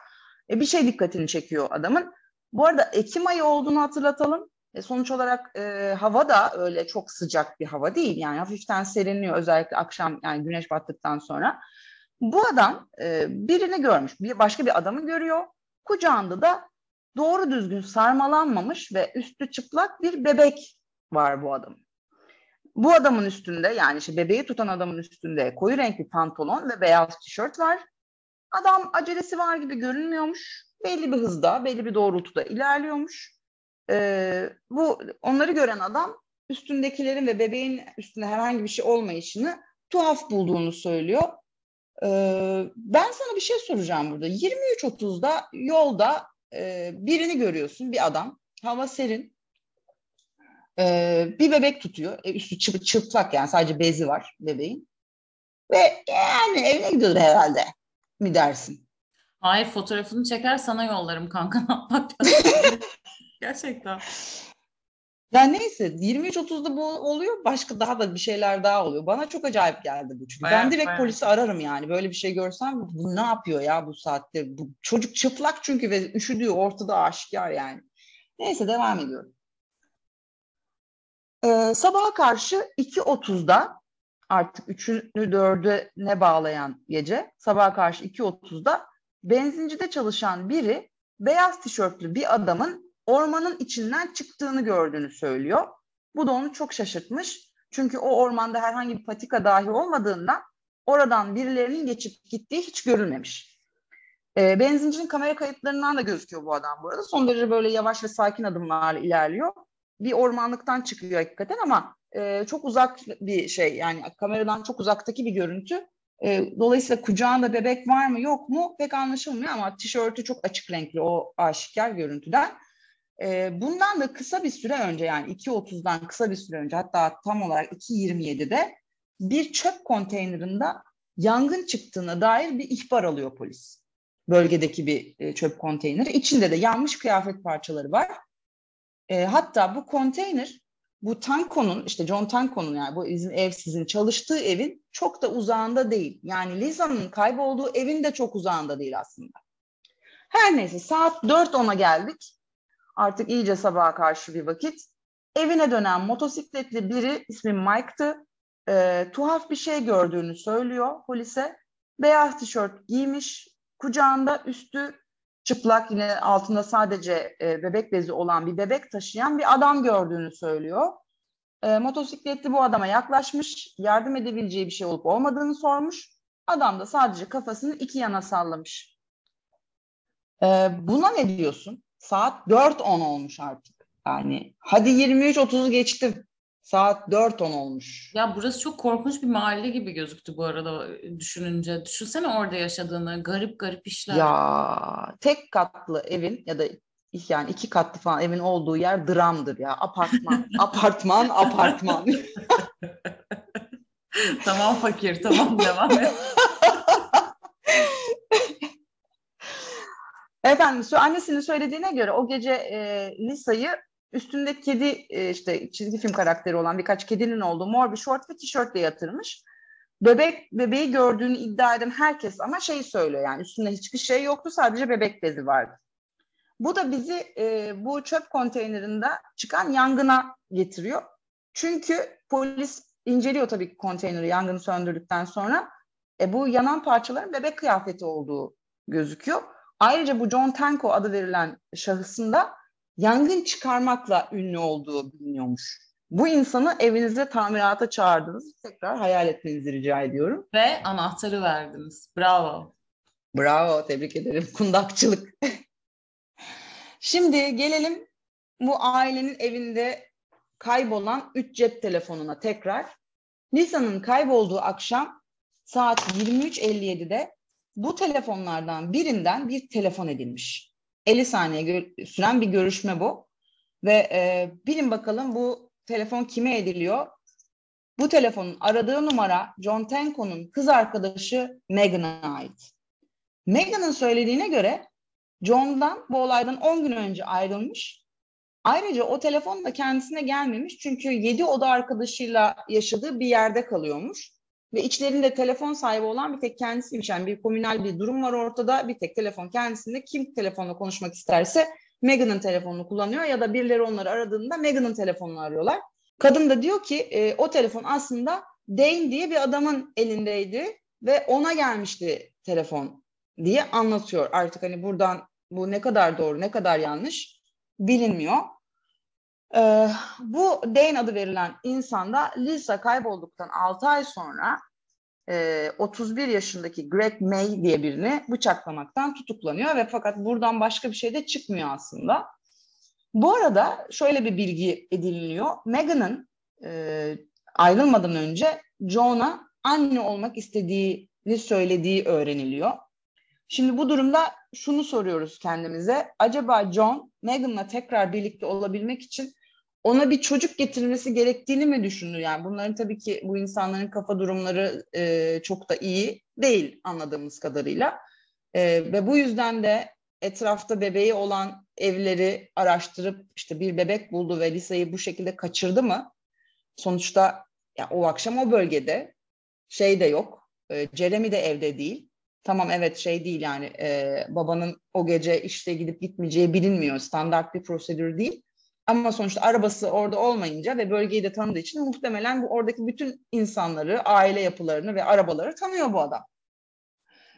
E, bir şey dikkatini çekiyor adamın. Bu arada Ekim ayı olduğunu hatırlatalım. E, sonuç olarak e, hava da öyle çok sıcak bir hava değil. Yani hafiften serinliyor özellikle akşam yani güneş battıktan sonra. Bu adam e, birini görmüş. Bir, başka bir adamı görüyor. Kucağında da doğru düzgün sarmalanmamış ve üstü çıplak bir bebek var bu adamın. Bu adamın üstünde yani işte bebeği tutan adamın üstünde koyu renkli pantolon ve beyaz tişört var. Adam acelesi var gibi görünmüyormuş. Belli bir hızda, belli bir doğrultuda ilerliyormuş. Ee, bu onları gören adam üstündekilerin ve bebeğin üstünde herhangi bir şey olmayışını tuhaf bulduğunu söylüyor. Ben sana bir şey soracağım burada. 23.30'da yolda birini görüyorsun, bir adam. Hava serin. Bir bebek tutuyor. E, üstü çıp, çıplak yani sadece bezi var bebeğin. Ve yani evine gidiyordur herhalde mi dersin? Hayır fotoğrafını çeker sana yollarım kanka ne yapmak Gerçekten. Ya neyse 23.30'da bu oluyor. Başka daha da bir şeyler daha oluyor. Bana çok acayip geldi bu çünkü. Bayağı, ben direkt bayağı. polisi ararım yani. Böyle bir şey görsem bu ne yapıyor ya bu saatte? Bu çocuk çıplak çünkü ve üşüdüğü ortada aşikar yani. Neyse devam ediyorum. Ee, sabaha karşı 2.30'da artık 3'ünü 4'üne bağlayan gece sabaha karşı 2.30'da benzincide çalışan biri beyaz tişörtlü bir adamın ormanın içinden çıktığını gördüğünü söylüyor. Bu da onu çok şaşırtmış. Çünkü o ormanda herhangi bir patika dahi olmadığından oradan birilerinin geçip gittiği hiç görülmemiş. E, benzincinin kamera kayıtlarından da gözüküyor bu adam bu arada. Son derece böyle yavaş ve sakin adımlarla ilerliyor. Bir ormanlıktan çıkıyor hakikaten ama e, çok uzak bir şey yani kameradan çok uzaktaki bir görüntü. E, dolayısıyla kucağında bebek var mı yok mu pek anlaşılmıyor ama tişörtü çok açık renkli o aşikar görüntüden. E, bundan da kısa bir süre önce yani 2.30'dan kısa bir süre önce hatta tam olarak 2.27'de bir çöp konteynerinde yangın çıktığına dair bir ihbar alıyor polis. Bölgedeki bir e, çöp konteyneri. İçinde de yanmış kıyafet parçaları var. E, hatta bu konteyner bu Tanko'nun işte John Tanko'nun yani bu bizim ev sizin çalıştığı evin çok da uzağında değil. Yani Liza'nın kaybolduğu evin de çok uzağında değil aslında. Her neyse saat 4.10'a geldik artık iyice sabaha karşı bir vakit. Evine dönen motosikletli biri ismi Mike'tı. E, tuhaf bir şey gördüğünü söylüyor polise. Beyaz tişört giymiş, kucağında üstü çıplak yine altında sadece e, bebek bezi olan bir bebek taşıyan bir adam gördüğünü söylüyor. E, motosikletli bu adama yaklaşmış, yardım edebileceği bir şey olup olmadığını sormuş. Adam da sadece kafasını iki yana sallamış. E, buna ne diyorsun? Saat 4.10 olmuş artık. Yani hadi 23.30'u geçtim. Saat 4.10 olmuş. Ya burası çok korkunç bir mahalle gibi gözüktü bu arada düşününce. Düşünsene orada yaşadığını. Garip garip işler. Ya tek katlı evin ya da yani iki katlı falan evin olduğu yer dramdır ya. Apartman, apartman, apartman. tamam fakir, tamam devam et. Efendim annesinin söylediğine göre o gece e, Lisa'yı üstünde kedi e, işte çizgi film karakteri olan birkaç kedinin olduğu mor bir şort ve tişörtle yatırmış. Bebek bebeği gördüğünü iddia eden herkes ama şeyi söylüyor yani üstünde hiçbir şey yoktu sadece bebek bezi vardı. Bu da bizi e, bu çöp konteynerinde çıkan yangına getiriyor. Çünkü polis inceliyor tabii ki konteyneri yangını söndürdükten sonra. E, bu yanan parçaların bebek kıyafeti olduğu gözüküyor. Ayrıca bu John Tanko adı verilen şahısın da yangın çıkarmakla ünlü olduğu biliniyormuş. Bu insanı evinize tamirata çağırdınız. Tekrar hayal etmenizi rica ediyorum. Ve anahtarı verdiniz. Bravo. Bravo, tebrik ederim. Kundakçılık. Şimdi gelelim bu ailenin evinde kaybolan 3 cep telefonuna tekrar. Nisa'nın kaybolduğu akşam saat 23.57'de bu telefonlardan birinden bir telefon edilmiş. 50 saniye süren bir görüşme bu. Ve e, bilin bakalım bu telefon kime ediliyor? Bu telefonun aradığı numara John Tenko'nun kız arkadaşı Megan'a ait. Megan'ın söylediğine göre John'dan bu olaydan 10 gün önce ayrılmış. Ayrıca o telefon da kendisine gelmemiş çünkü 7 oda arkadaşıyla yaşadığı bir yerde kalıyormuş. Ve içlerinde telefon sahibi olan bir tek kendisiymiş. Yani bir komünal bir durum var ortada. Bir tek telefon kendisinde. Kim telefonla konuşmak isterse Megan'ın telefonunu kullanıyor ya da birileri onları aradığında Megan'ın telefonunu arıyorlar. Kadın da diyor ki e, o telefon aslında Dane diye bir adamın elindeydi ve ona gelmişti telefon diye anlatıyor. Artık hani buradan bu ne kadar doğru ne kadar yanlış bilinmiyor. Ee, bu Dane adı verilen insanda Lisa kaybolduktan 6 ay sonra e, 31 yaşındaki Greg May diye birini bıçaklamaktan tutuklanıyor ve fakat buradan başka bir şey de çıkmıyor aslında. Bu arada şöyle bir bilgi ediniliyor. Megan'ın e, ayrılmadan önce John'a anne olmak istediğini söylediği öğreniliyor. Şimdi bu durumda şunu soruyoruz kendimize. Acaba John Megan'la tekrar birlikte olabilmek için ona bir çocuk getirmesi gerektiğini mi düşündü? Yani bunların tabii ki bu insanların kafa durumları e, çok da iyi değil anladığımız kadarıyla. E, ve bu yüzden de etrafta bebeği olan evleri araştırıp işte bir bebek buldu ve Lisa'yı bu şekilde kaçırdı mı? Sonuçta ya o akşam o bölgede şey de yok. E, Jeremy de evde değil. Tamam evet şey değil yani e, babanın o gece işte gidip gitmeyeceği bilinmiyor. Standart bir prosedür değil. Ama sonuçta arabası orada olmayınca ve bölgeyi de tanıdığı için muhtemelen bu oradaki bütün insanları, aile yapılarını ve arabaları tanıyor bu adam.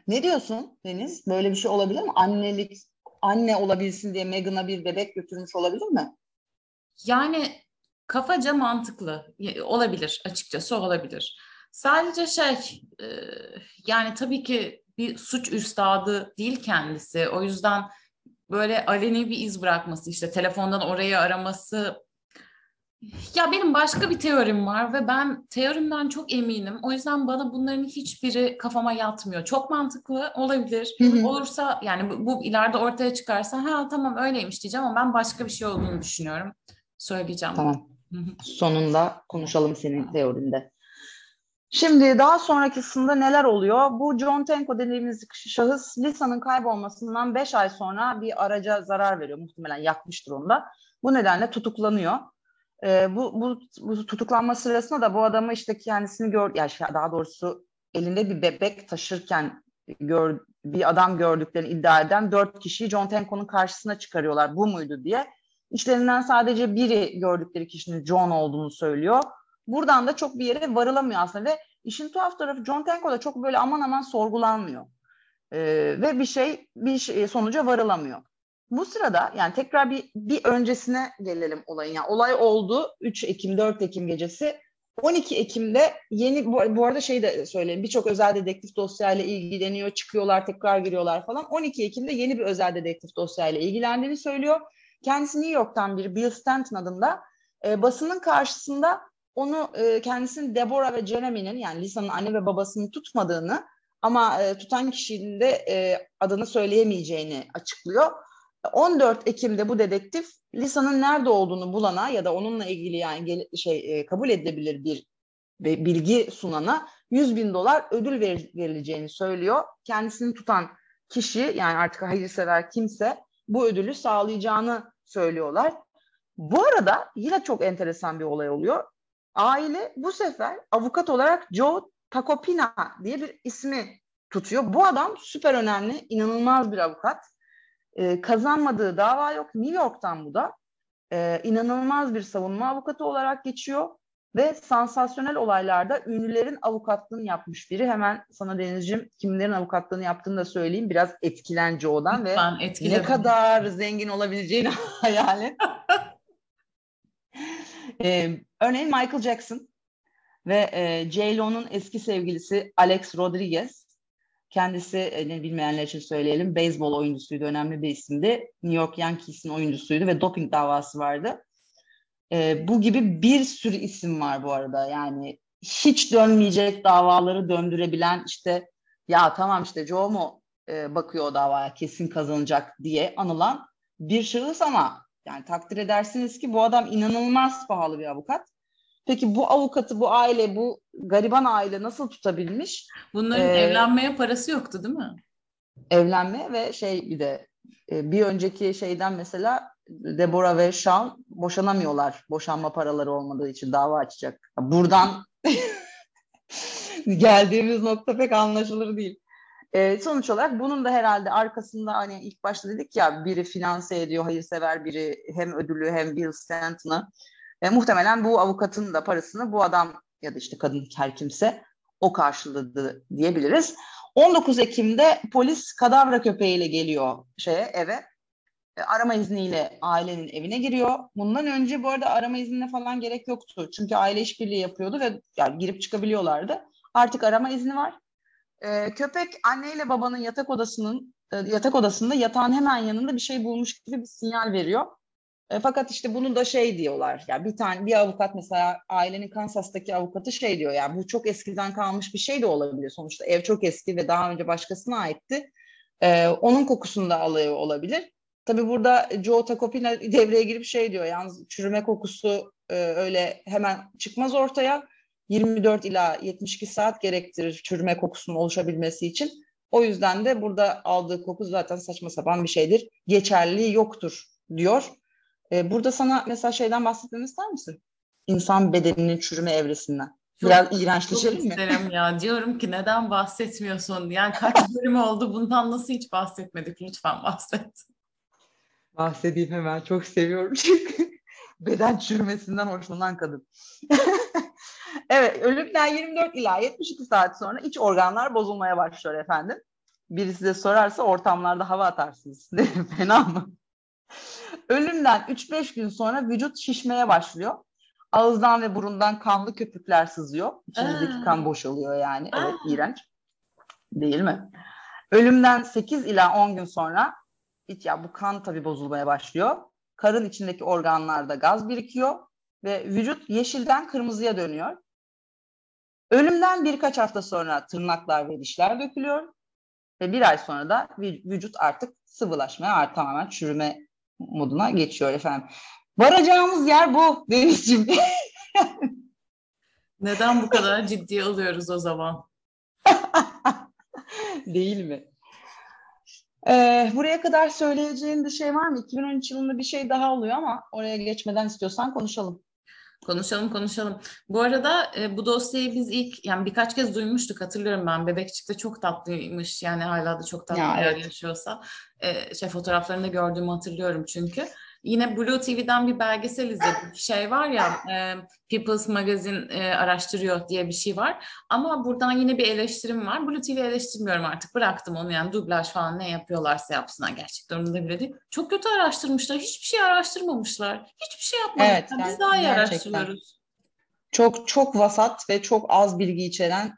Ne diyorsun Deniz? Böyle bir şey olabilir mi? Annelik, anne olabilsin diye Megan'a bir bebek götürmüş olabilir mi? Yani kafaca mantıklı olabilir açıkçası olabilir. Sadece şey yani tabii ki bir suç üstadı değil kendisi. O yüzden böyle aleni bir iz bırakması işte telefondan orayı araması ya benim başka bir teorim var ve ben teorimden çok eminim. O yüzden bana bunların hiçbiri kafama yatmıyor. Çok mantıklı olabilir. Olursa yani bu, bu ileride ortaya çıkarsa ha tamam öyleymiş diyeceğim ama ben başka bir şey olduğunu düşünüyorum. Söyleyeceğim. Tamam. Sonunda konuşalım senin teorinde. Şimdi daha sonrakisinde neler oluyor? Bu John Tenko dediğimiz şahıs Lisa'nın kaybolmasından 5 ay sonra bir araca zarar veriyor. Muhtemelen yakmıştır onu da. Bu nedenle tutuklanıyor. Ee, bu, bu, bu tutuklanma sırasında da bu adamı işte kendisini gör, ya şey, daha doğrusu elinde bir bebek taşırken gör, bir adam gördüklerini iddia eden dört kişiyi John Tenko'nun karşısına çıkarıyorlar. Bu muydu diye. İçlerinden sadece biri gördükleri kişinin John olduğunu söylüyor buradan da çok bir yere varılamıyor aslında ve işin tuhaf tarafı John Tenko da çok böyle aman aman sorgulanmıyor. Ee, ve bir şey bir şey, sonuca varılamıyor. Bu sırada yani tekrar bir bir öncesine gelelim olayın. Yani olay oldu 3 Ekim 4 Ekim gecesi. 12 Ekim'de yeni bu, bu arada şey de söyleyeyim birçok özel dedektif dosyayla ilgileniyor çıkıyorlar tekrar giriyorlar falan 12 Ekim'de yeni bir özel dedektif dosyayla ilgilendiğini söylüyor. Kendisi New York'tan bir Bill Stanton adında e, basının karşısında onu e, kendisinin Deborah ve Jeremy'nin yani Lisa'nın anne ve babasını tutmadığını ama e, tutan kişinin de e, adını söyleyemeyeceğini açıklıyor. 14 Ekim'de bu dedektif Lisa'nın nerede olduğunu bulana ya da onunla ilgili yani şey e, kabul edilebilir bir bilgi sunana 100 bin dolar ödül ver, verileceğini söylüyor. Kendisini tutan kişi yani artık hayırsever kimse bu ödülü sağlayacağını söylüyorlar. Bu arada yine çok enteresan bir olay oluyor. Aile bu sefer avukat olarak Joe Takopina diye bir ismi tutuyor. Bu adam süper önemli, inanılmaz bir avukat. Ee, kazanmadığı dava yok. New York'tan bu da. Ee, inanılmaz bir savunma avukatı olarak geçiyor ve sansasyonel olaylarda ünlülerin avukatlığını yapmış biri. Hemen sana Deniz'ciğim kimlerin avukatlığını yaptığını da söyleyeyim. Biraz etkilen Joe'dan ve ne kadar zengin olabileceğini hayal et. Ee, örneğin Michael Jackson ve e, J-Lo'nun eski sevgilisi Alex Rodriguez. Kendisi e, bilmeyenler için söyleyelim. Beyzbol oyuncusuydu, önemli bir isimdi. New York Yankees'in oyuncusuydu ve doping davası vardı. E, bu gibi bir sürü isim var bu arada. Yani hiç dönmeyecek davaları döndürebilen işte ya tamam işte Joe mu e, bakıyor o davaya kesin kazanacak diye anılan bir şahıs ama yani takdir edersiniz ki bu adam inanılmaz pahalı bir avukat. Peki bu avukatı, bu aile, bu gariban aile nasıl tutabilmiş? Bunların ee, evlenmeye parası yoktu değil mi? Evlenme ve şey bir de e, bir önceki şeyden mesela Deborah ve Sean boşanamıyorlar. Boşanma paraları olmadığı için dava açacak. Buradan geldiğimiz nokta pek anlaşılır değil. E, sonuç olarak bunun da herhalde arkasında hani ilk başta dedik ya biri finanse ediyor hayırsever biri hem ödülü hem Bill Stanton'ı. E, muhtemelen bu avukatın da parasını bu adam ya da işte kadın her kimse o karşıladı diyebiliriz. 19 Ekim'de polis kadavra köpeğiyle geliyor şeye eve. E, arama izniyle ailenin evine giriyor. Bundan önce bu arada arama iznine falan gerek yoktu. Çünkü aile işbirliği yapıyordu ve yani girip çıkabiliyorlardı. Artık arama izni var. E, köpek anneyle babanın yatak odasının e, yatak odasında yatağın hemen yanında bir şey bulmuş gibi bir sinyal veriyor. E, fakat işte bunu da şey diyorlar. Ya yani bir tane bir avukat mesela ailenin Kansas'taki avukatı şey diyor ya yani bu çok eskiden kalmış bir şey de olabilir. Sonuçta ev çok eski ve daha önce başkasına aitti. E, onun kokusunu da alıyor olabilir. Tabii burada Joe Tacopina devreye girip şey diyor. Yalnız çürüme kokusu e, öyle hemen çıkmaz ortaya. 24 ila 72 saat gerektirir çürüme kokusunun oluşabilmesi için. O yüzden de burada aldığı koku zaten saçma sapan bir şeydir. Geçerliliği yoktur diyor. Ee, burada sana mesela şeyden bahsetmemi ister misin? İnsan bedeninin çürüme evresinden. Biraz çok, iğrençleşelim mi? isterim ya. Diyorum ki neden bahsetmiyorsun? Yani kaç bölüm oldu bundan nasıl hiç bahsetmedik? Lütfen bahset. Bahsedeyim hemen. Çok seviyorum çünkü beden çürümesinden hoşlanan kadın. evet, ölümden 24 ila 72 saat sonra iç organlar bozulmaya başlıyor efendim. Biri size sorarsa ortamlarda hava atarsınız. Fena mı? Ölümden 3-5 gün sonra vücut şişmeye başlıyor. Ağızdan ve burundan kanlı köpükler sızıyor. İçimizdeki kan boşalıyor yani. Evet, iğrenç. Değil mi? Ölümden 8 ila 10 gün sonra iç ya bu kan tabii bozulmaya başlıyor. Karın içindeki organlarda gaz birikiyor ve vücut yeşilden kırmızıya dönüyor. Ölümden birkaç hafta sonra tırnaklar ve dişler dökülüyor ve bir ay sonra da vücut artık sıvılaşmaya, tamamen çürüme moduna geçiyor efendim. Varacağımız yer bu Denizciğim. Neden bu kadar ciddi alıyoruz o zaman? Değil mi? Ee, buraya kadar söyleyeceğin bir şey var mı? 2013 yılında bir şey daha oluyor ama oraya geçmeden istiyorsan konuşalım. Konuşalım konuşalım. Bu arada e, bu dosyayı biz ilk yani birkaç kez duymuştuk hatırlıyorum ben. Bebekçik de çok tatlıymış yani hala da çok tatlı ya, evet. yaşıyorsa. E, şey fotoğraflarında gördüğümü hatırlıyorum çünkü. Yine Blue TV'den bir belgesel izledim. Şey var ya e, People's Magazine e, araştırıyor diye bir şey var. Ama buradan yine bir eleştirim var. Blue TV eleştirmiyorum artık. Bıraktım onu yani dublaj falan ne yapıyorlarsa yapsınlar. Gerçek durumunda bile değil. Çok kötü araştırmışlar. Hiçbir şey araştırmamışlar. Hiçbir şey yapmamışlar. Evet, yani, Biz daha iyi gerçekten. araştırıyoruz. Çok çok vasat ve çok az bilgi içeren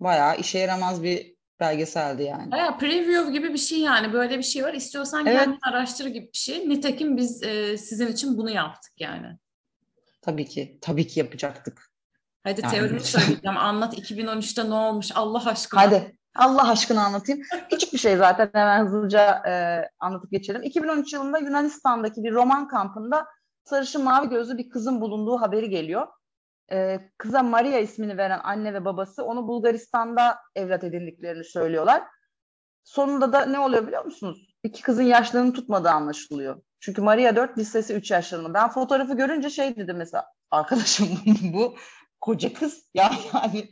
bayağı işe yaramaz bir belgeseldi yani. Baya preview gibi bir şey yani böyle bir şey var. İstiyorsan evet. kendin araştır gibi bir şey. Nitekim biz e, sizin için bunu yaptık yani. Tabii ki. Tabii ki yapacaktık. Hadi yani. teorimi söyleyeceğim. Anlat 2013'te ne olmuş Allah aşkına. Hadi Allah aşkına anlatayım. Küçük bir şey zaten hemen hızlıca e, anlatıp geçelim. 2013 yılında Yunanistan'daki bir roman kampında sarışın mavi gözlü bir kızın bulunduğu haberi geliyor e, kıza Maria ismini veren anne ve babası onu Bulgaristan'da evlat edindiklerini söylüyorlar. Sonunda da ne oluyor biliyor musunuz? İki kızın yaşlarını tutmadığı anlaşılıyor. Çünkü Maria 4, lisesi 3 yaşlarında. Ben fotoğrafı görünce şey dedim mesela arkadaşım bu koca kız ya yani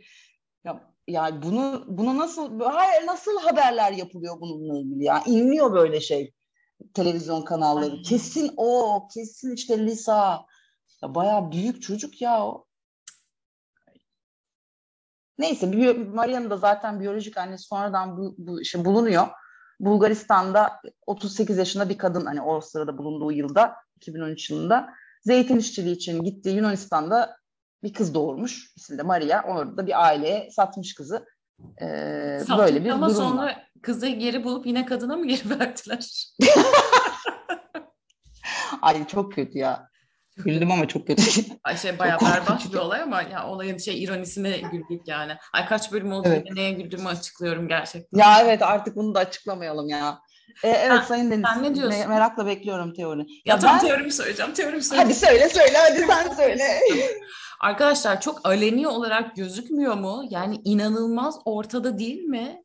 ya, yani bunu bunu nasıl hayır nasıl haberler yapılıyor bununla ilgili ya inmiyor böyle şey televizyon kanalları. Kesin o, kesin işte Lisa. Ya bayağı büyük çocuk ya o. Neyse Maria'nın da zaten biyolojik annesi sonradan bu, bu işte bulunuyor. Bulgaristan'da 38 yaşında bir kadın hani o sırada bulunduğu yılda 2013 yılında zeytin işçiliği için gittiği Yunanistan'da bir kız doğurmuş. İsmi de Maria. Orada da bir aileye satmış kızı. Ee, böyle bir ama durum sonra kızı geri bulup yine kadına mı geri verdiler? Ay çok kötü ya. Güldüm ama çok kötü. Ay şey bayağı berbat bir olay ama ya olayın şey ironisine güldük yani. Ay kaç bölüm oldu Evet. neye güldüğümü açıklıyorum gerçekten. ya evet artık bunu da açıklamayalım ya. Ee, evet Sen- Sayın Deniz. sen ne diyorsun? me- merakla bekliyorum teori. Ya, Ya tam ben- teorimi söyleyeceğim, teorimi söyleyeceğim. Hadi söyle söyle hadi sen söyle. Arkadaşlar çok aleni olarak gözükmüyor mu? Yani inanılmaz ortada değil mi?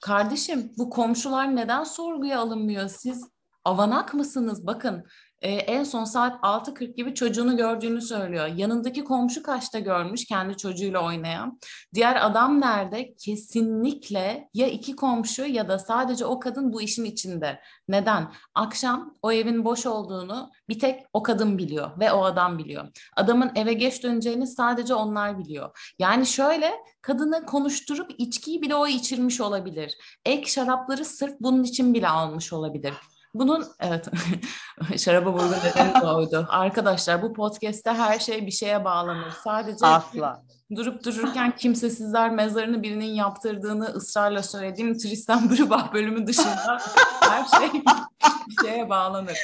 Kardeşim bu komşular neden sorguya alınmıyor? Siz avanak mısınız? Bakın e, en son saat 6.40 gibi çocuğunu gördüğünü söylüyor. Yanındaki komşu kaçta görmüş kendi çocuğuyla oynayan. Diğer adam nerede? Kesinlikle ya iki komşu ya da sadece o kadın bu işin içinde. Neden? Akşam o evin boş olduğunu bir tek o kadın biliyor ve o adam biliyor. Adamın eve geç döneceğini sadece onlar biliyor. Yani şöyle kadını konuşturup içkiyi bile o içirmiş olabilir. Ek şarapları sırf bunun için bile almış olabilir. Bunun evet şaraba vurgun nedeni de oydu. Arkadaşlar bu podcast'te her şey bir şeye bağlanır. Sadece Asla. durup dururken kimsesizler mezarını birinin yaptırdığını ısrarla söylediğim Tristan Brubach bölümü dışında her şey bir şeye bağlanır.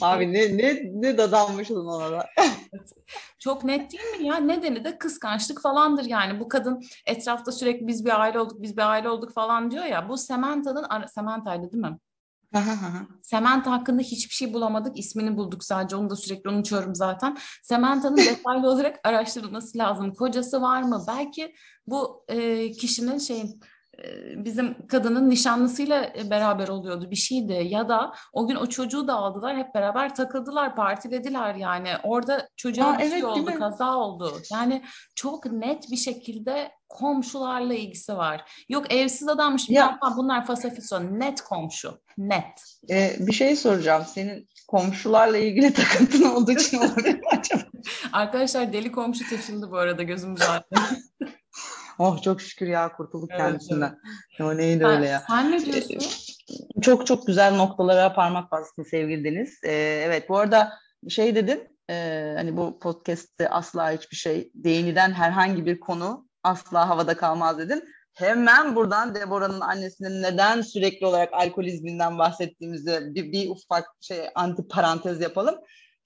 Abi ne ne ne dadanmışsın ona da. Çok net değil mi ya? Nedeni de kıskançlık falandır yani. Bu kadın etrafta sürekli biz bir aile olduk, biz bir aile olduk falan diyor ya. Bu Sementa'nın, Sementa'ydı değil mi? Sementa hakkında hiçbir şey bulamadık. İsmini bulduk sadece. Onu da sürekli unutuyorum zaten. Sementa'nın detaylı olarak araştırılması lazım. Kocası var mı? Belki bu e, kişinin şeyin e, bizim kadının nişanlısıyla e, beraber oluyordu bir şeydi. Ya da o gün o çocuğu da aldılar hep beraber takıldılar partilediler yani. Orada çocuğa Aa, bir şey evet, değil oldu kaza oldu. Yani çok net bir şekilde komşularla ilgisi var. Yok evsiz adammış Ya- bunlar fasafiso net komşu net. Ee, bir şey soracağım. Senin komşularla ilgili takıntın olduğu için olabilir mi acaba? arkadaşlar deli komşu taşındı bu arada gözümüz ağrıyor. Oh çok şükür ya kurtulduk Evet, kendisinden. O neydi öyle ya. sen ne diyorsun? Çok çok güzel noktalara parmak bastın sevgili Deniz. Ee, evet bu arada şey dedin e, hani bu podcast'te asla hiçbir şey değiniden herhangi bir konu asla havada kalmaz dedin. Hemen buradan Deborah'ın annesinin neden sürekli olarak alkolizminden bahsettiğimizde bir, bir ufak şey anti parantez yapalım.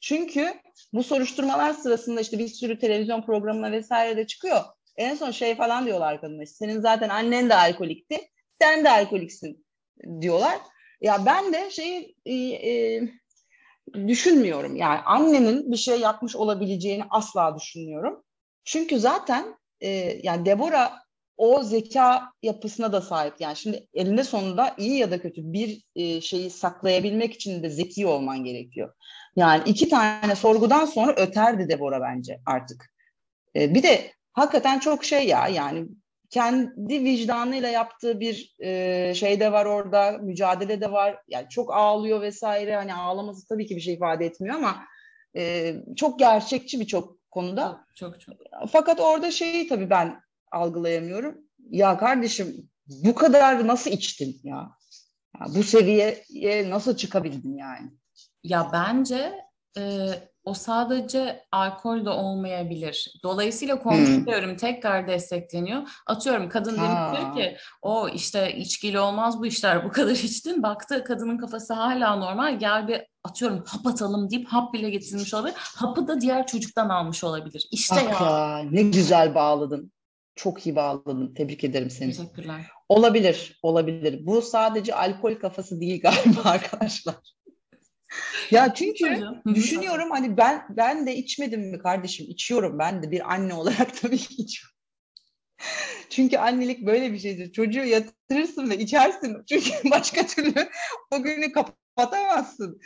Çünkü bu soruşturmalar sırasında işte bir sürü televizyon programına vesaire de çıkıyor. En son şey falan diyorlar kadına senin zaten annen de alkolikti sen de alkoliksin diyorlar. Ya ben de şeyi e, e, düşünmüyorum. Yani annenin bir şey yapmış olabileceğini asla düşünmüyorum. Çünkü zaten e, yani Deborah o zeka yapısına da sahip. Yani şimdi elinde sonunda iyi ya da kötü bir e, şeyi saklayabilmek için de zeki olman gerekiyor. Yani iki tane sorgudan sonra öterdi Deborah bence artık. E, bir de hakikaten çok şey ya yani kendi vicdanıyla yaptığı bir e, şey de var orada, mücadele de var. Yani çok ağlıyor vesaire. Hani ağlaması tabii ki bir şey ifade etmiyor ama e, çok gerçekçi birçok konuda. Çok çok. Fakat orada şeyi tabii ben algılayamıyorum. Ya kardeşim bu kadar nasıl içtin ya? ya bu seviyeye nasıl çıkabildin yani? Ya bence e, o sadece alkol de olmayabilir. Dolayısıyla komşu Hmm. tekrar destekleniyor. Atıyorum kadın diyor ki o işte içkiyle olmaz bu işler bu kadar içtin. Baktı kadının kafası hala normal gel bir atıyorum hap atalım deyip hap bile getirmiş olabilir. Hapı da diğer çocuktan almış olabilir. İşte ya. ya ne güzel bağladın. Çok iyi bağladın. Tebrik ederim seni. Teşekkürler. Olabilir, olabilir. Bu sadece alkol kafası değil galiba arkadaşlar. Ya çünkü düşünüyorum hani ben ben de içmedim mi kardeşim? İçiyorum ben de bir anne olarak tabii ki içiyorum. Çünkü annelik böyle bir şeydir. Çocuğu yatırırsın ve içersin. Çünkü başka türlü o günü kapatamazsın.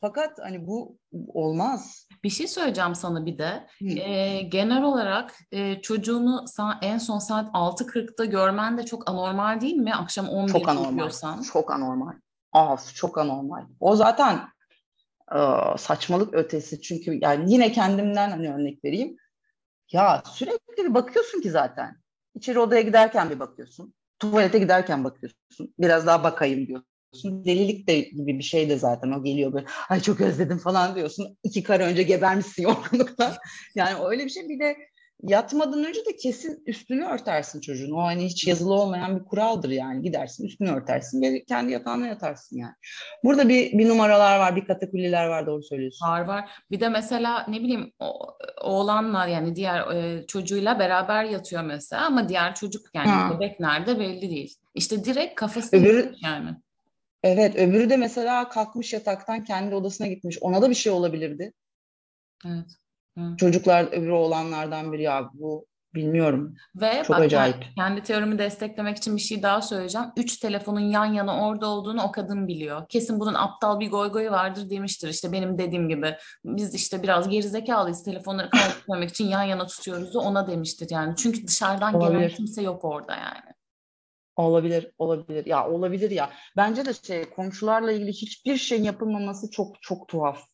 Fakat hani bu olmaz. Bir şey söyleyeceğim sana bir de. Ee, genel olarak e, çocuğunu en son saat 6.40'da görmen de çok anormal değil mi? Akşam 11'de Çok anormal. Çok anormal. Af, çok anormal. O zaten e, saçmalık ötesi. Çünkü yani yine kendimden hani örnek vereyim. Ya sürekli bir bakıyorsun ki zaten. İçeri odaya giderken bir bakıyorsun. Tuvalete giderken bakıyorsun. Biraz daha bakayım diyorsun. Delilik de gibi bir şey de zaten o geliyor böyle. Ay çok özledim falan diyorsun. İki kare önce gebermişsin yorgunluktan. Yani öyle bir şey. Bir de yatmadan önce de kesin üstünü örtersin çocuğun. O hani hiç yazılı olmayan bir kuraldır yani. Gidersin üstünü örtersin ve kendi yatağına yatarsın yani. Burada bir, bir numaralar var, bir katakulliler var doğru söylüyorsun. Var var. Bir de mesela ne bileyim o, oğlanla yani diğer e, çocuğuyla beraber yatıyor mesela ama diğer çocuk yani ha. bebek nerede belli değil. İşte direkt kafası Öbürü, yani. Evet öbürü de mesela kalkmış yataktan kendi odasına gitmiş. Ona da bir şey olabilirdi. Evet. Hı. Çocuklar öbürü olanlardan biri ya bu bilmiyorum. Ve Çok bak, acayip. kendi teorimi desteklemek için bir şey daha söyleyeceğim. Üç telefonun yan yana orada olduğunu o kadın biliyor. Kesin bunun aptal bir goy goyu vardır demiştir. İşte benim dediğim gibi biz işte biraz gerizekalıyız telefonları kaybetmemek için yan yana tutuyoruz ona demiştir yani. Çünkü dışarıdan olabilir. gelen kimse yok orada yani. Olabilir, olabilir. Ya olabilir ya. Bence de şey komşularla ilgili hiçbir şey yapılmaması çok çok tuhaf.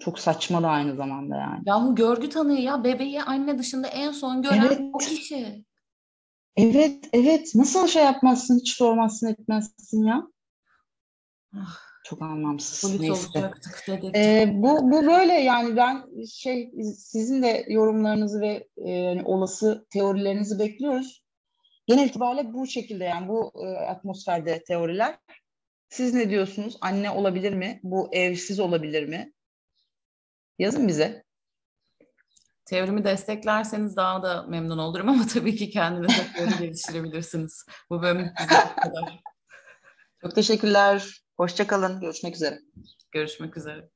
Çok saçma da aynı zamanda yani. Yahu görgü tanıyor ya. Bebeği anne dışında en son gören evet. o kişi. Evet, evet. Nasıl şey yapmazsın, hiç sormazsın, etmezsin ya? Ah. Çok anlamsız. Polis Neyse. olacaktık dedik. Ee, bu, bu böyle yani ben şey sizin de yorumlarınızı ve e, yani olası teorilerinizi bekliyoruz. Genel itibariyle bu şekilde yani bu e, atmosferde teoriler. Siz ne diyorsunuz? Anne olabilir mi? Bu evsiz olabilir mi? Yazın bize. Teorimi desteklerseniz daha da memnun olurum ama tabii ki kendinize teori geliştirebilirsiniz. Bu bölüm kadar. Çok teşekkürler. Hoşçakalın. Görüşmek üzere. Görüşmek üzere.